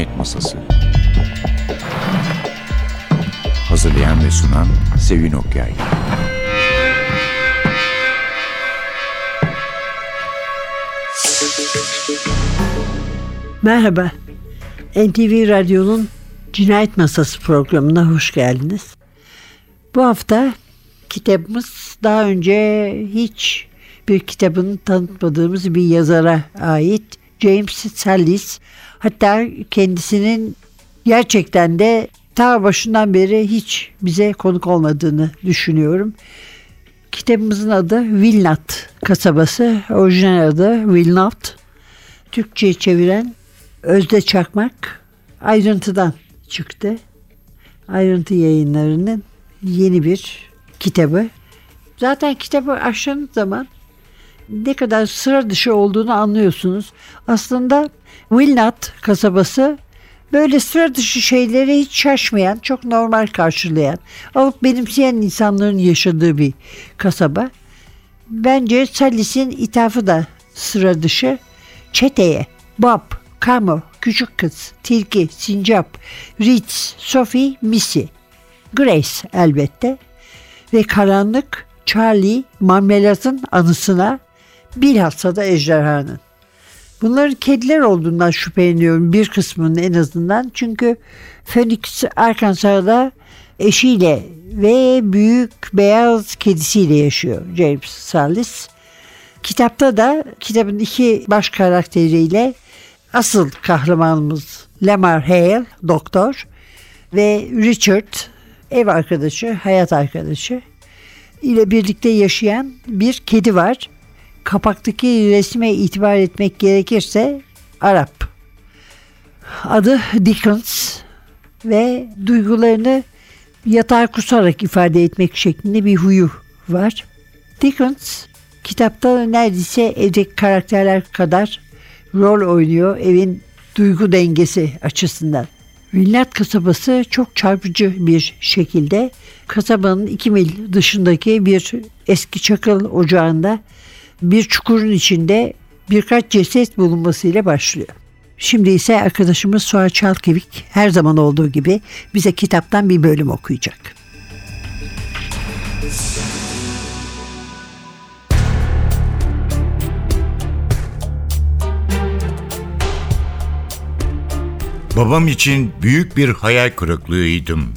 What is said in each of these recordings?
Cinayet Masası Hazırlayan ve sunan Sevin Okyay Merhaba. NTV Radyo'nun Cinayet Masası programına hoş geldiniz. Bu hafta kitabımız daha önce hiç bir kitabını tanıtmadığımız bir yazara ait James Sallis. Hatta kendisinin gerçekten de ta başından beri hiç bize konuk olmadığını düşünüyorum. Kitabımızın adı Wilnut kasabası. Orijinal adı Wilnut. Türkçe'ye çeviren Özde Çakmak ayrıntıdan çıktı. Ayrıntı yayınlarının yeni bir kitabı. Zaten kitabı açtığınız zaman ne kadar sıra dışı olduğunu anlıyorsunuz. Aslında Wilnut kasabası böyle sıra dışı şeyleri hiç şaşmayan, çok normal karşılayan, alıp benimseyen insanların yaşadığı bir kasaba. Bence Sallis'in ithafı da sıra dışı. Çeteye, Bob, Camo, Küçük Kız, Tilki, Sincap, Ritz, Sophie, Missy, Grace elbette ve karanlık Charlie marmelatın anısına bilhassa da ejderhanın. Bunların kediler olduğundan şüpheleniyorum bir kısmının en azından. Çünkü Phoenix Arkansas'da eşiyle ve büyük beyaz kedisiyle yaşıyor James Sallis. Kitapta da kitabın iki baş karakteriyle asıl kahramanımız Lamar Hale, doktor ve Richard ev arkadaşı, hayat arkadaşı ile birlikte yaşayan bir kedi var. Kapaktaki resme itibar etmek gerekirse Arap. Adı Dickens ve duygularını yatar kusarak ifade etmek şeklinde bir huyu var. Dickens kitapta neredeyse evdeki karakterler kadar rol oynuyor evin duygu dengesi açısından. Villat kasabası çok çarpıcı bir şekilde kasabanın iki mil dışındaki bir eski çakıl ocağında bir çukurun içinde birkaç ceset bulunmasıyla başlıyor. Şimdi ise arkadaşımız Suat Çalkevik her zaman olduğu gibi bize kitaptan bir bölüm okuyacak. Babam için büyük bir hayal kırıklığıydım.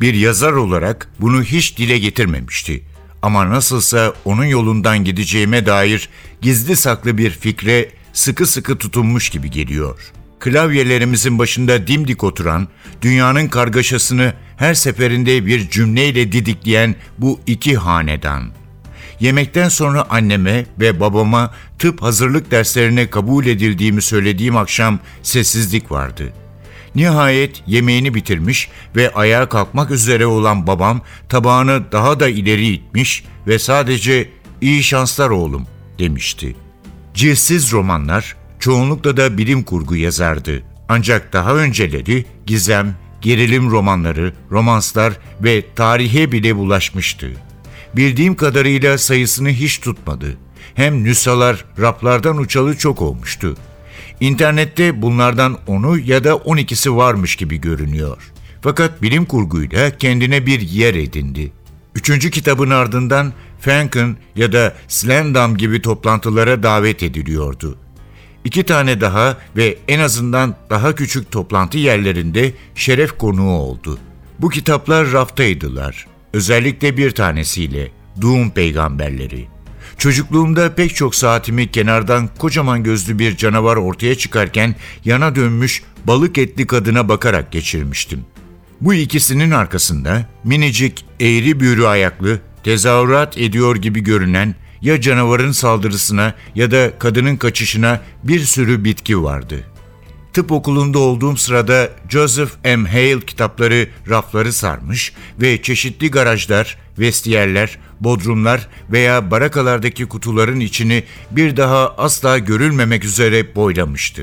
Bir yazar olarak bunu hiç dile getirmemişti. Ama nasılsa onun yolundan gideceğime dair gizli saklı bir fikre sıkı sıkı tutunmuş gibi geliyor. Klavyelerimizin başında dimdik oturan, dünyanın kargaşasını her seferinde bir cümleyle didikleyen bu iki hanedan. Yemekten sonra anneme ve babama tıp hazırlık derslerine kabul edildiğimi söylediğim akşam sessizlik vardı.'' Nihayet yemeğini bitirmiş ve ayağa kalkmak üzere olan babam tabağını daha da ileri itmiş ve sadece iyi şanslar oğlum demişti. Cilsiz romanlar çoğunlukla da bilim kurgu yazardı. Ancak daha önceleri gizem, gerilim romanları, romanslar ve tarihe bile bulaşmıştı. Bildiğim kadarıyla sayısını hiç tutmadı. Hem nüshalar raplardan uçalı çok olmuştu. İnternette bunlardan 10'u ya da 12'si varmış gibi görünüyor. Fakat bilim kurguyla kendine bir yer edindi. Üçüncü kitabın ardından Fanken ya da Slendam gibi toplantılara davet ediliyordu. İki tane daha ve en azından daha küçük toplantı yerlerinde şeref konuğu oldu. Bu kitaplar raftaydılar. Özellikle bir tanesiyle Doğum Peygamberleri. Çocukluğumda pek çok saatimi kenardan kocaman gözlü bir canavar ortaya çıkarken yana dönmüş balık etli kadına bakarak geçirmiştim. Bu ikisinin arkasında minicik, eğri büğrü ayaklı, tezahürat ediyor gibi görünen ya canavarın saldırısına ya da kadının kaçışına bir sürü bitki vardı. Tıp okulunda olduğum sırada Joseph M. Hale kitapları rafları sarmış ve çeşitli garajlar, vestiyerler, bodrumlar veya barakalardaki kutuların içini bir daha asla görülmemek üzere boylamıştı.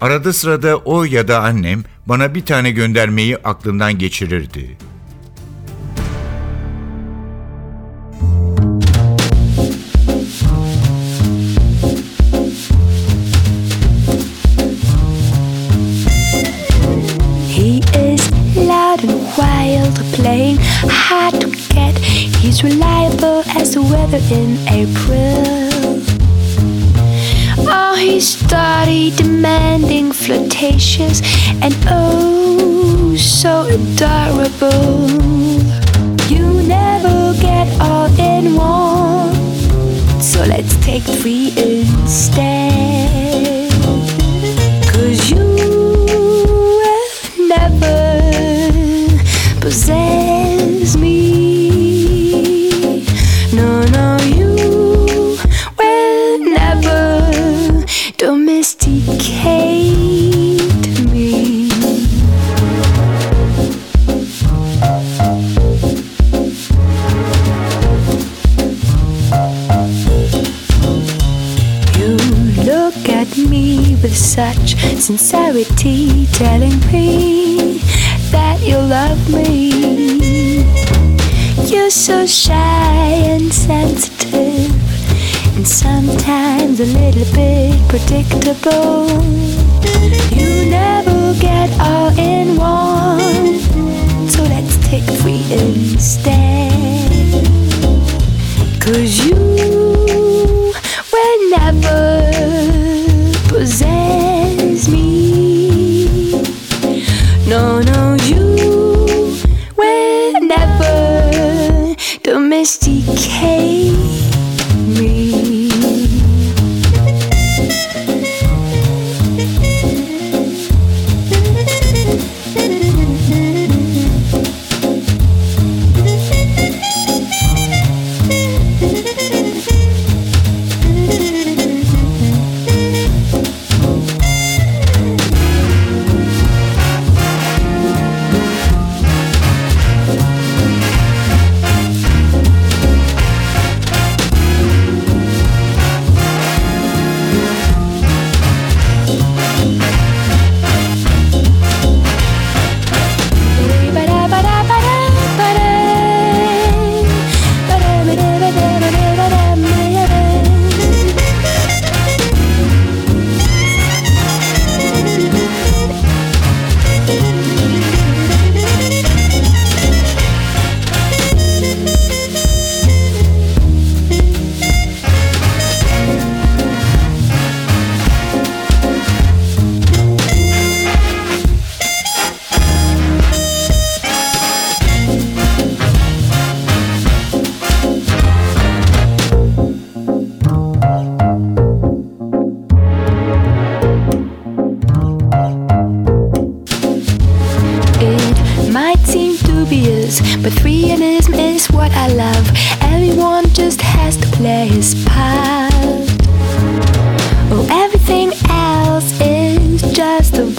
Arada sırada o ya da annem bana bir tane göndermeyi aklından geçirirdi. Reliable as the weather in April. Oh, he's steady, demanding, flirtatious, and oh, so adorable. You never get all in one, so let's take three instead. You're so shy and sensitive, and sometimes a little bit predictable. You never get all in one, so let's take three instead. Cause you will never possess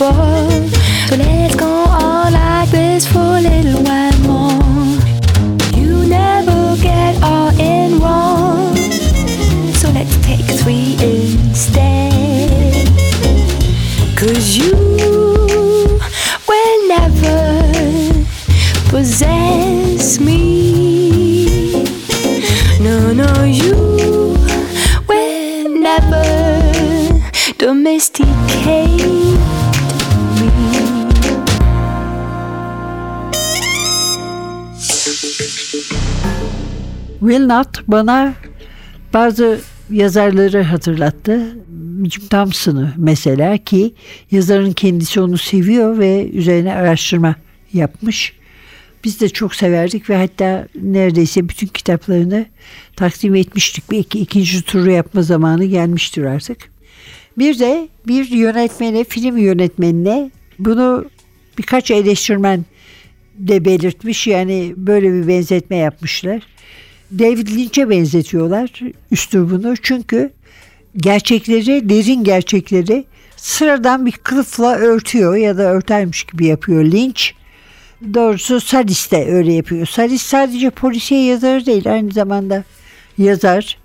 above. Will Not bana bazı yazarları hatırlattı. Jim Thompson'ı mesela ki yazarın kendisi onu seviyor ve üzerine araştırma yapmış. Biz de çok severdik ve hatta neredeyse bütün kitaplarını takdim etmiştik. Belki ikinci turu yapma zamanı gelmiştir artık. Bir de bir yönetmene, film yönetmenine bunu birkaç eleştirmen de belirtmiş. Yani böyle bir benzetme yapmışlar. David Lynch'e benzetiyorlar üslubunu. Çünkü gerçekleri, derin gerçekleri sıradan bir kılıfla örtüyor ya da örtermiş gibi yapıyor Lynch. Doğrusu Sadis de öyle yapıyor. Sadis sadece polisiye yazarı değil aynı zamanda yazar,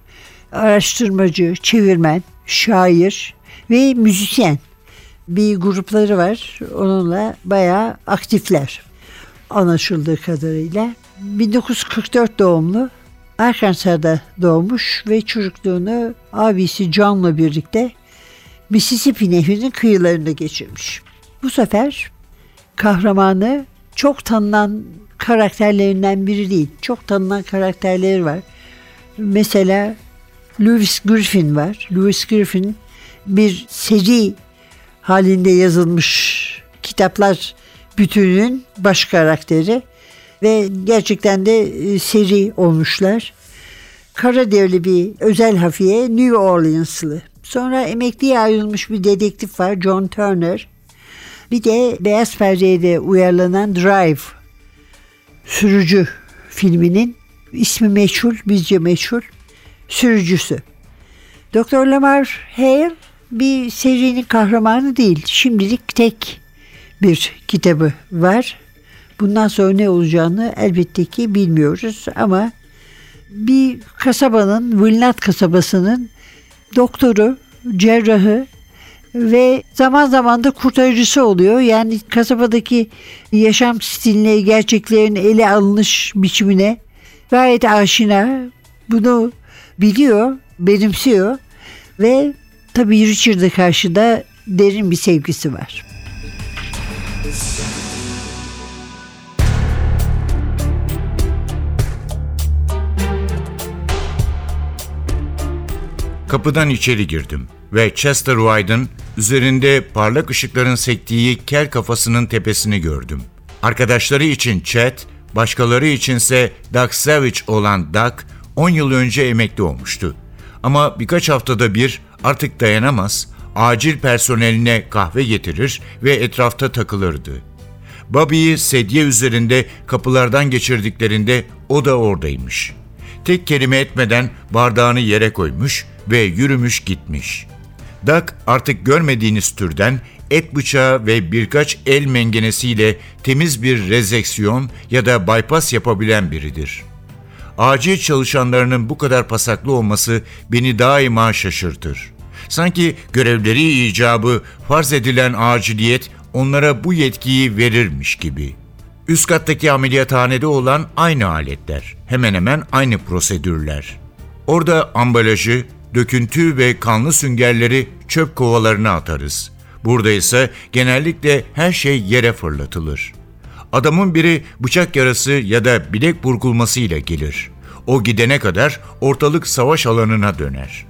araştırmacı, çevirmen, şair ve müzisyen. Bir grupları var. Onunla bayağı aktifler anlaşıldığı kadarıyla. 1944 doğumlu Arkansas'da doğmuş ve çocukluğunu abisi John'la birlikte Mississippi Nehri'nin kıyılarında geçirmiş. Bu sefer kahramanı çok tanınan karakterlerinden biri değil. Çok tanınan karakterleri var. Mesela Lewis Griffin var. Lewis Griffin bir seri halinde yazılmış kitaplar bütünün baş karakteri ve gerçekten de e, seri olmuşlar. Kara devli bir özel hafiye New Orleans'lı. Sonra emekliye ayrılmış bir dedektif var John Turner. Bir de Beyaz Perde'ye de uyarlanan Drive sürücü filminin ismi meçhul, bizce meçhul sürücüsü. Doktor Lamar Hale bir serinin kahramanı değil. Şimdilik tek bir kitabı var. Bundan sonra ne olacağını elbette ki bilmiyoruz ama bir kasabanın, Vilnat kasabasının doktoru, cerrahı ve zaman zaman da kurtarıcısı oluyor. Yani kasabadaki yaşam stiline, gerçeklerin ele alınış biçimine gayet aşina. Bunu biliyor, benimsiyor ve tabii Richard'a karşı da derin bir sevgisi var. Kapıdan içeri girdim ve Chester Wyde'ın üzerinde parlak ışıkların sektiği kel kafasının tepesini gördüm. Arkadaşları için Chet, başkaları içinse Doug Savage olan Doug 10 yıl önce emekli olmuştu. Ama birkaç haftada bir artık dayanamaz, acil personeline kahve getirir ve etrafta takılırdı. Bobby'yi sedye üzerinde kapılardan geçirdiklerinde o da oradaymış. Tek kelime etmeden bardağını yere koymuş ve yürümüş gitmiş. Doug artık görmediğiniz türden et bıçağı ve birkaç el mengenesiyle temiz bir rezeksiyon ya da bypass yapabilen biridir. Acil çalışanlarının bu kadar pasaklı olması beni daima şaşırtır. Sanki görevleri icabı farz edilen aciliyet onlara bu yetkiyi verirmiş gibi. Üst kattaki ameliyathanede olan aynı aletler, hemen hemen aynı prosedürler. Orada ambalajı, döküntü ve kanlı süngerleri çöp kovalarına atarız. Burada ise genellikle her şey yere fırlatılır. Adamın biri bıçak yarası ya da bilek burkulmasıyla gelir. O gidene kadar ortalık savaş alanına döner.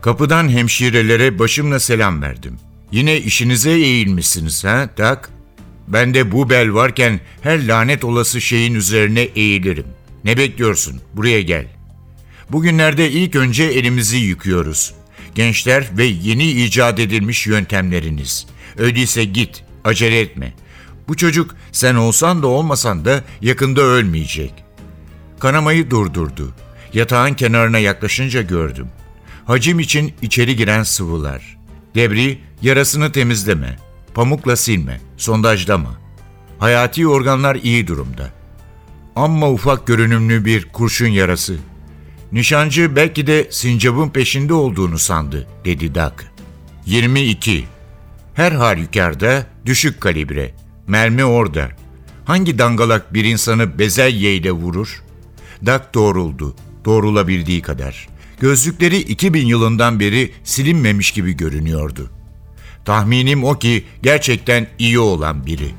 Kapıdan hemşirelere başımla selam verdim. Yine işinize eğilmişsiniz ha tak? Ben de bu bel varken her lanet olası şeyin üzerine eğilirim. Ne bekliyorsun? Buraya gel. Bugünlerde ilk önce elimizi yıkıyoruz. Gençler ve yeni icat edilmiş yöntemleriniz. Öyleyse git, acele etme. Bu çocuk sen olsan da olmasan da yakında ölmeyecek. Kanamayı durdurdu. Yatağın kenarına yaklaşınca gördüm. Hacim için içeri giren sıvılar. Debri, yarasını temizleme. Pamukla silme, sondajlama. Hayati organlar iyi durumda. Amma ufak görünümlü bir kurşun yarası. Nişancı belki de sincabın peşinde olduğunu sandı, dedi Doug. 22. Her halükarda düşük kalibre. Mermi orada. Hangi dangalak bir insanı bezelye ile vurur? Doug doğruldu, doğrulabildiği kadar. Gözlükleri 2000 yılından beri silinmemiş gibi görünüyordu. Tahminim o ki gerçekten iyi olan biri.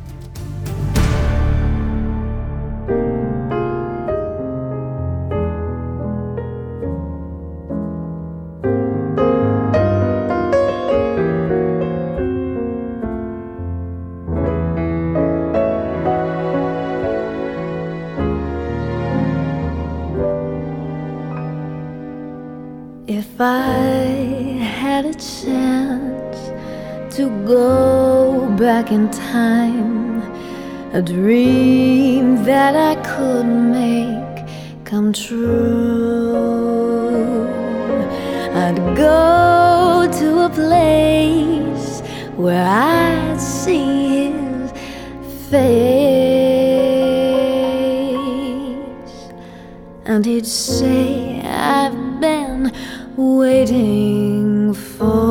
Where I'd see his face, and he'd say, I've been waiting for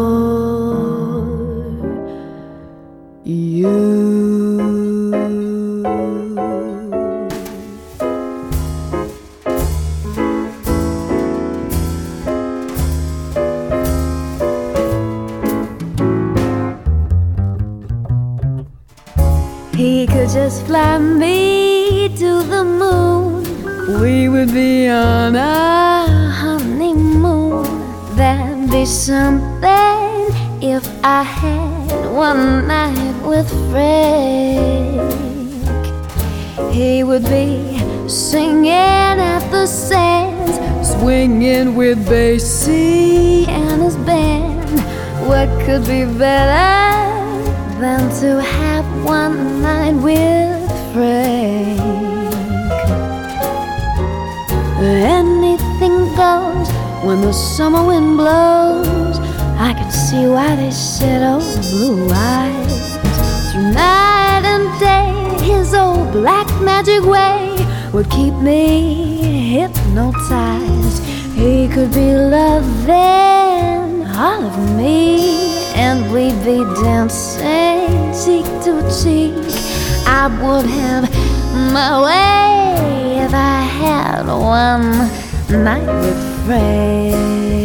we would be on a honeymoon. That'd be something if I had one night with Frank. He would be singing at the sands, swinging with Basie and his band. What could be better than to have one night with Frank? Anything goes when the summer wind blows. I can see why they said, oh, blue eyes. Through night and day, his old black magic way would keep me hypnotized. He could be loving all of me, and we'd be dancing cheek to cheek. I would have my way if I had one night with Frank.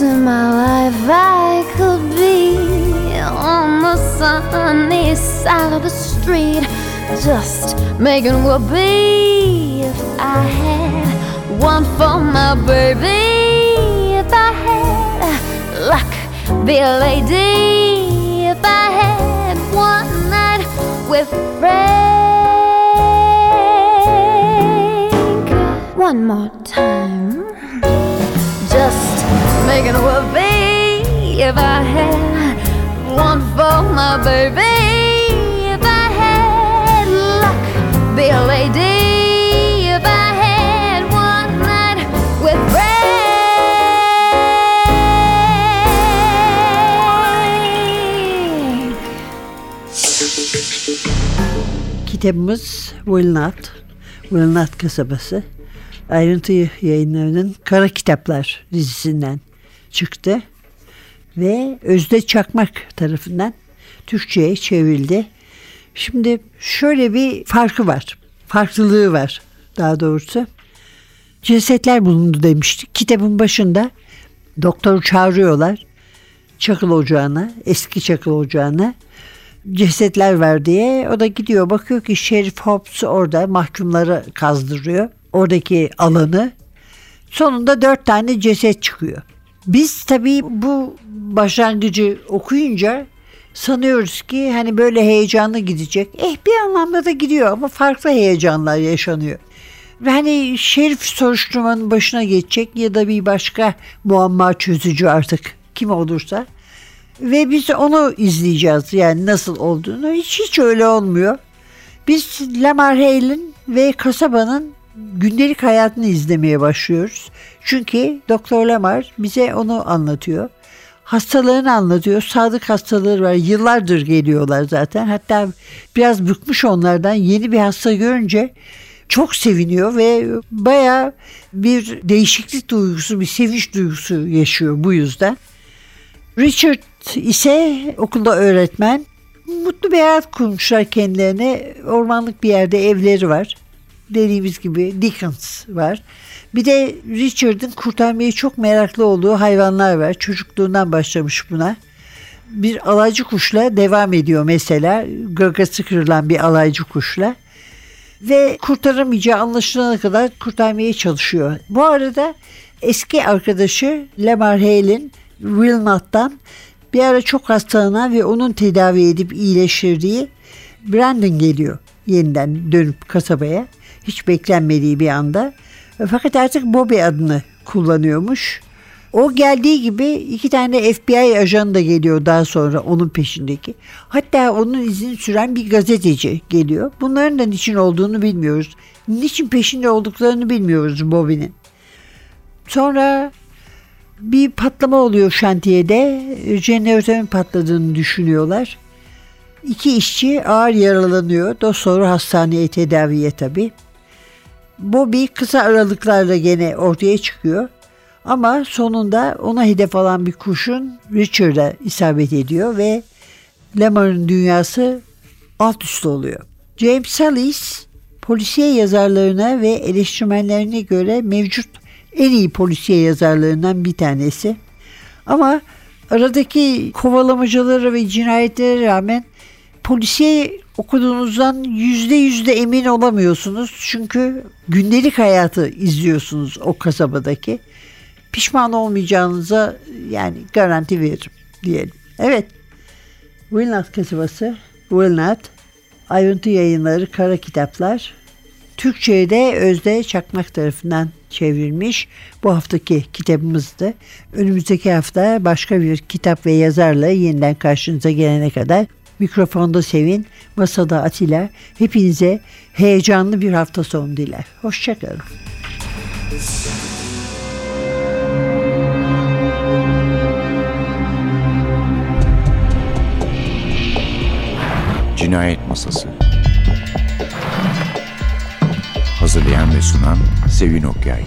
In my life, I could be on the sunny side of the street, just making be if I had one for my baby. If I had luck, be a lady. If I had one night with Frank, one more time, making a whoopee. If I had one for my baby. If I had luck, be a lady. If I had one night kasabası. Ayrıntı yayınlarının Kara Kitaplar dizisinden çıktı ve Özde Çakmak tarafından Türkçe'ye çevrildi. Şimdi şöyle bir farkı var, farklılığı var daha doğrusu. Cesetler bulundu demiştik. Kitabın başında doktoru çağırıyorlar. Çakıl ocağına, eski çakıl ocağına cesetler var diye. O da gidiyor bakıyor ki Şerif Hobbs orada mahkumları kazdırıyor. Oradaki alanı. Sonunda dört tane ceset çıkıyor. Biz tabii bu başlangıcı okuyunca sanıyoruz ki hani böyle heyecanlı gidecek. Eh bir anlamda da gidiyor ama farklı heyecanlar yaşanıyor. Ve hani şerif soruşturmanın başına geçecek ya da bir başka muamma çözücü artık kim olursa. Ve biz onu izleyeceğiz yani nasıl olduğunu. Hiç hiç öyle olmuyor. Biz Lamar Hale'in ve kasabanın gündelik hayatını izlemeye başlıyoruz. Çünkü Doktor Lamar bize onu anlatıyor. Hastalığını anlatıyor. Sadık hastaları var. Yıllardır geliyorlar zaten. Hatta biraz bıkmış onlardan. Yeni bir hasta görünce çok seviniyor ve baya bir değişiklik duygusu, bir sevinç duygusu yaşıyor bu yüzden. Richard ise okulda öğretmen. Mutlu bir hayat kurmuşlar kendilerine. Ormanlık bir yerde evleri var. Dediğimiz gibi Dickens var. Bir de Richard'ın kurtarmayı çok meraklı olduğu hayvanlar var. Çocukluğundan başlamış buna. Bir alaycı kuşla devam ediyor mesela. Gagası kırılan bir alaycı kuşla. Ve kurtaramayacağı anlaşılana kadar kurtarmaya çalışıyor. Bu arada eski arkadaşı Lamar Hale'in Wilmot'tan bir ara çok hastalanan ve onun tedavi edip iyileştirdiği Brandon geliyor yeniden dönüp kasabaya. Hiç beklenmediği bir anda. Fakat artık Bobby adını kullanıyormuş. O geldiği gibi iki tane FBI ajanı da geliyor daha sonra onun peşindeki. Hatta onun izini süren bir gazeteci geliyor. Bunların da niçin olduğunu bilmiyoruz. Niçin peşinde olduklarını bilmiyoruz Bobby'nin. Sonra bir patlama oluyor şantiyede. Jeneratörün patladığını düşünüyorlar. İki işçi ağır yaralanıyor. Daha sonra hastaneye tedaviye tabii. Bobby kısa aralıklarla gene ortaya çıkıyor. Ama sonunda ona hedef alan bir kurşun Richard'a isabet ediyor ve Lamar'ın dünyası alt üst oluyor. James Sallis polisiye yazarlarına ve eleştirmenlerine göre mevcut en iyi polisiye yazarlarından bir tanesi. Ama aradaki kovalamacaları ve cinayetlere rağmen polisiye okuduğunuzdan yüzde yüzde emin olamıyorsunuz. Çünkü gündelik hayatı izliyorsunuz o kasabadaki. Pişman olmayacağınıza yani garanti veririm diyelim. Evet. Wilnut kasabası, Wilnut, ayrıntı yayınları, kara kitaplar. Türkçe'ye de Özde Çakmak tarafından çevrilmiş. Bu haftaki kitabımızdı. Önümüzdeki hafta başka bir kitap ve yazarla yeniden karşınıza gelene kadar mikrofonda Sevin, masada Atilla. Hepinize heyecanlı bir hafta sonu diler. Hoşçakalın. Cinayet Masası Hazırlayan ve sunan Sevin Okyay